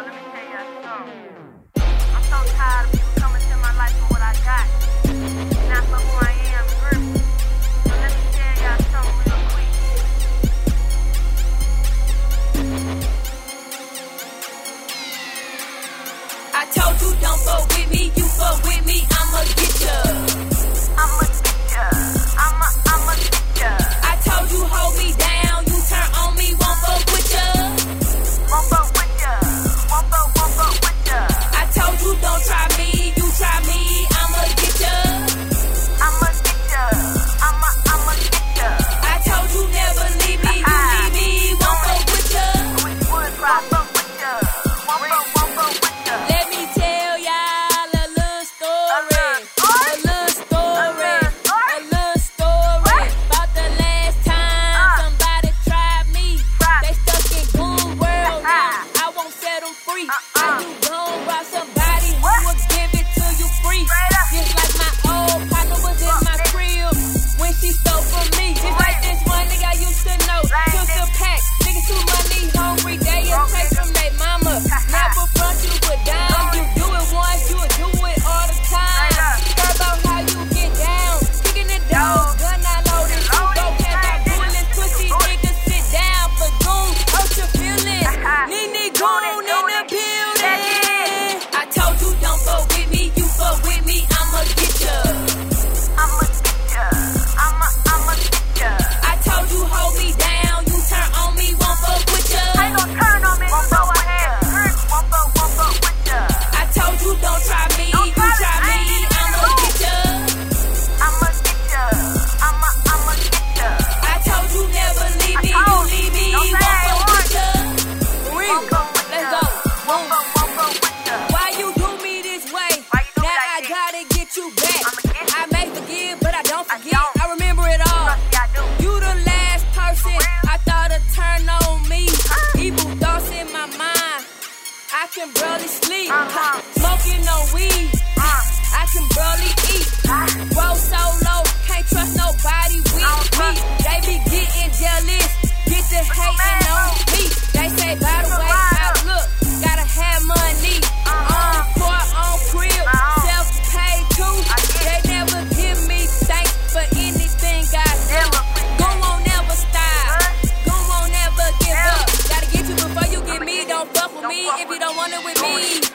let me tell y'all. I'm so tired of people coming to my life for what I got. can barely sleep. Uh-huh. Smoking on weed. Uh. I can barely eat. Uh. morning.